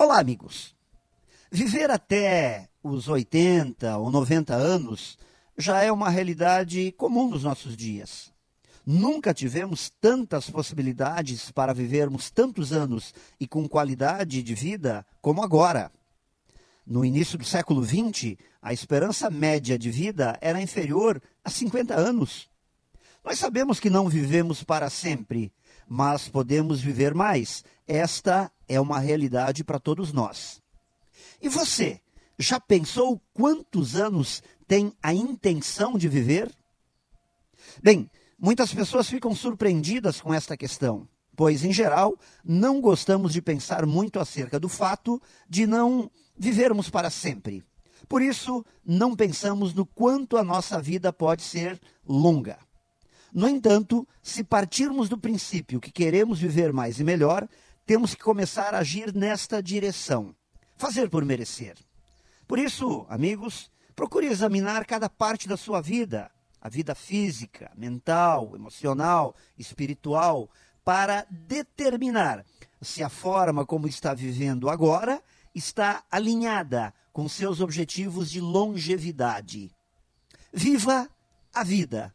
Olá, amigos. Viver até os 80 ou 90 anos já é uma realidade comum nos nossos dias. Nunca tivemos tantas possibilidades para vivermos tantos anos e com qualidade de vida como agora. No início do século XX, a esperança média de vida era inferior a 50 anos. Nós sabemos que não vivemos para sempre, mas podemos viver mais. Esta é uma realidade para todos nós. E você, já pensou quantos anos tem a intenção de viver? Bem, muitas pessoas ficam surpreendidas com esta questão, pois, em geral, não gostamos de pensar muito acerca do fato de não vivermos para sempre. Por isso, não pensamos no quanto a nossa vida pode ser longa. No entanto, se partirmos do princípio que queremos viver mais e melhor, temos que começar a agir nesta direção. Fazer por merecer. Por isso, amigos, procure examinar cada parte da sua vida, a vida física, mental, emocional, espiritual, para determinar se a forma como está vivendo agora está alinhada com seus objetivos de longevidade. Viva a vida